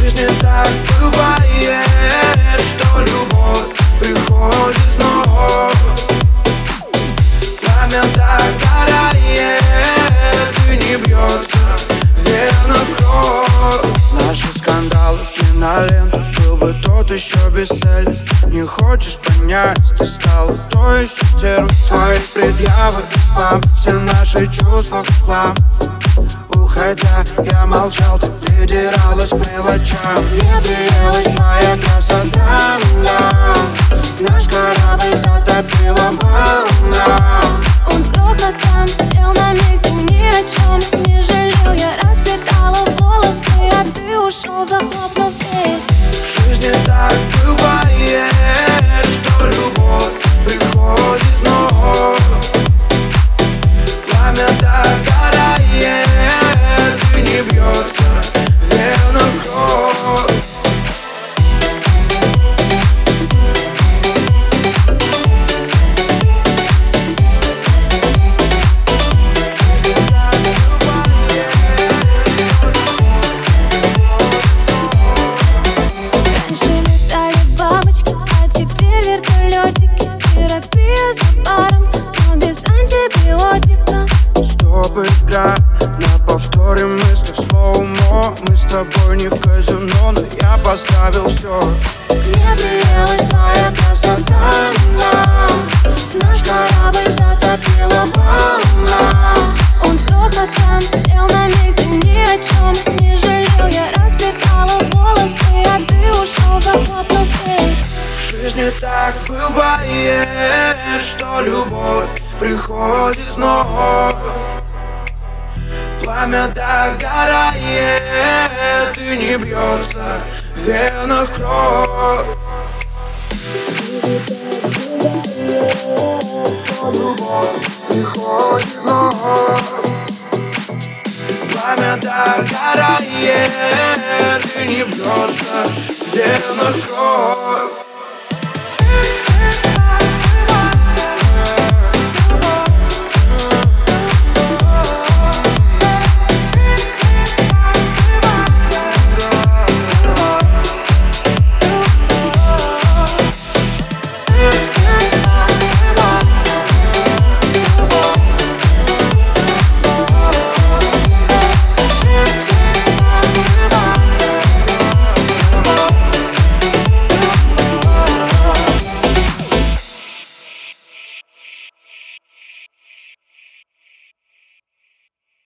жизни так бывает, что любовь приходит вновь тот еще бесцельный Не хочешь понять, ты стала то еще стервой Твои предъявы, спам Все наши чувства в хлам. Уходя, я молчал, ты придиралась к мелочам. Мне приелась твоя красота, да Наш корабль затопила волна Стоп, игра, на повторе мысли в слоумо Мы с тобой не в казино, но я поставил все Мне приелась твоя красота, Наш корабль затопила волна. Он с грохотом сел на миг, ты ни о чем не жалел Я распитала волосы, а ты ушел, захлопнув дверь. В жизни так бывает, что любовь приходит вновь Пламя догорает, и не бьется в венах кровь. Пламя догорает, и не бьется в венах кровь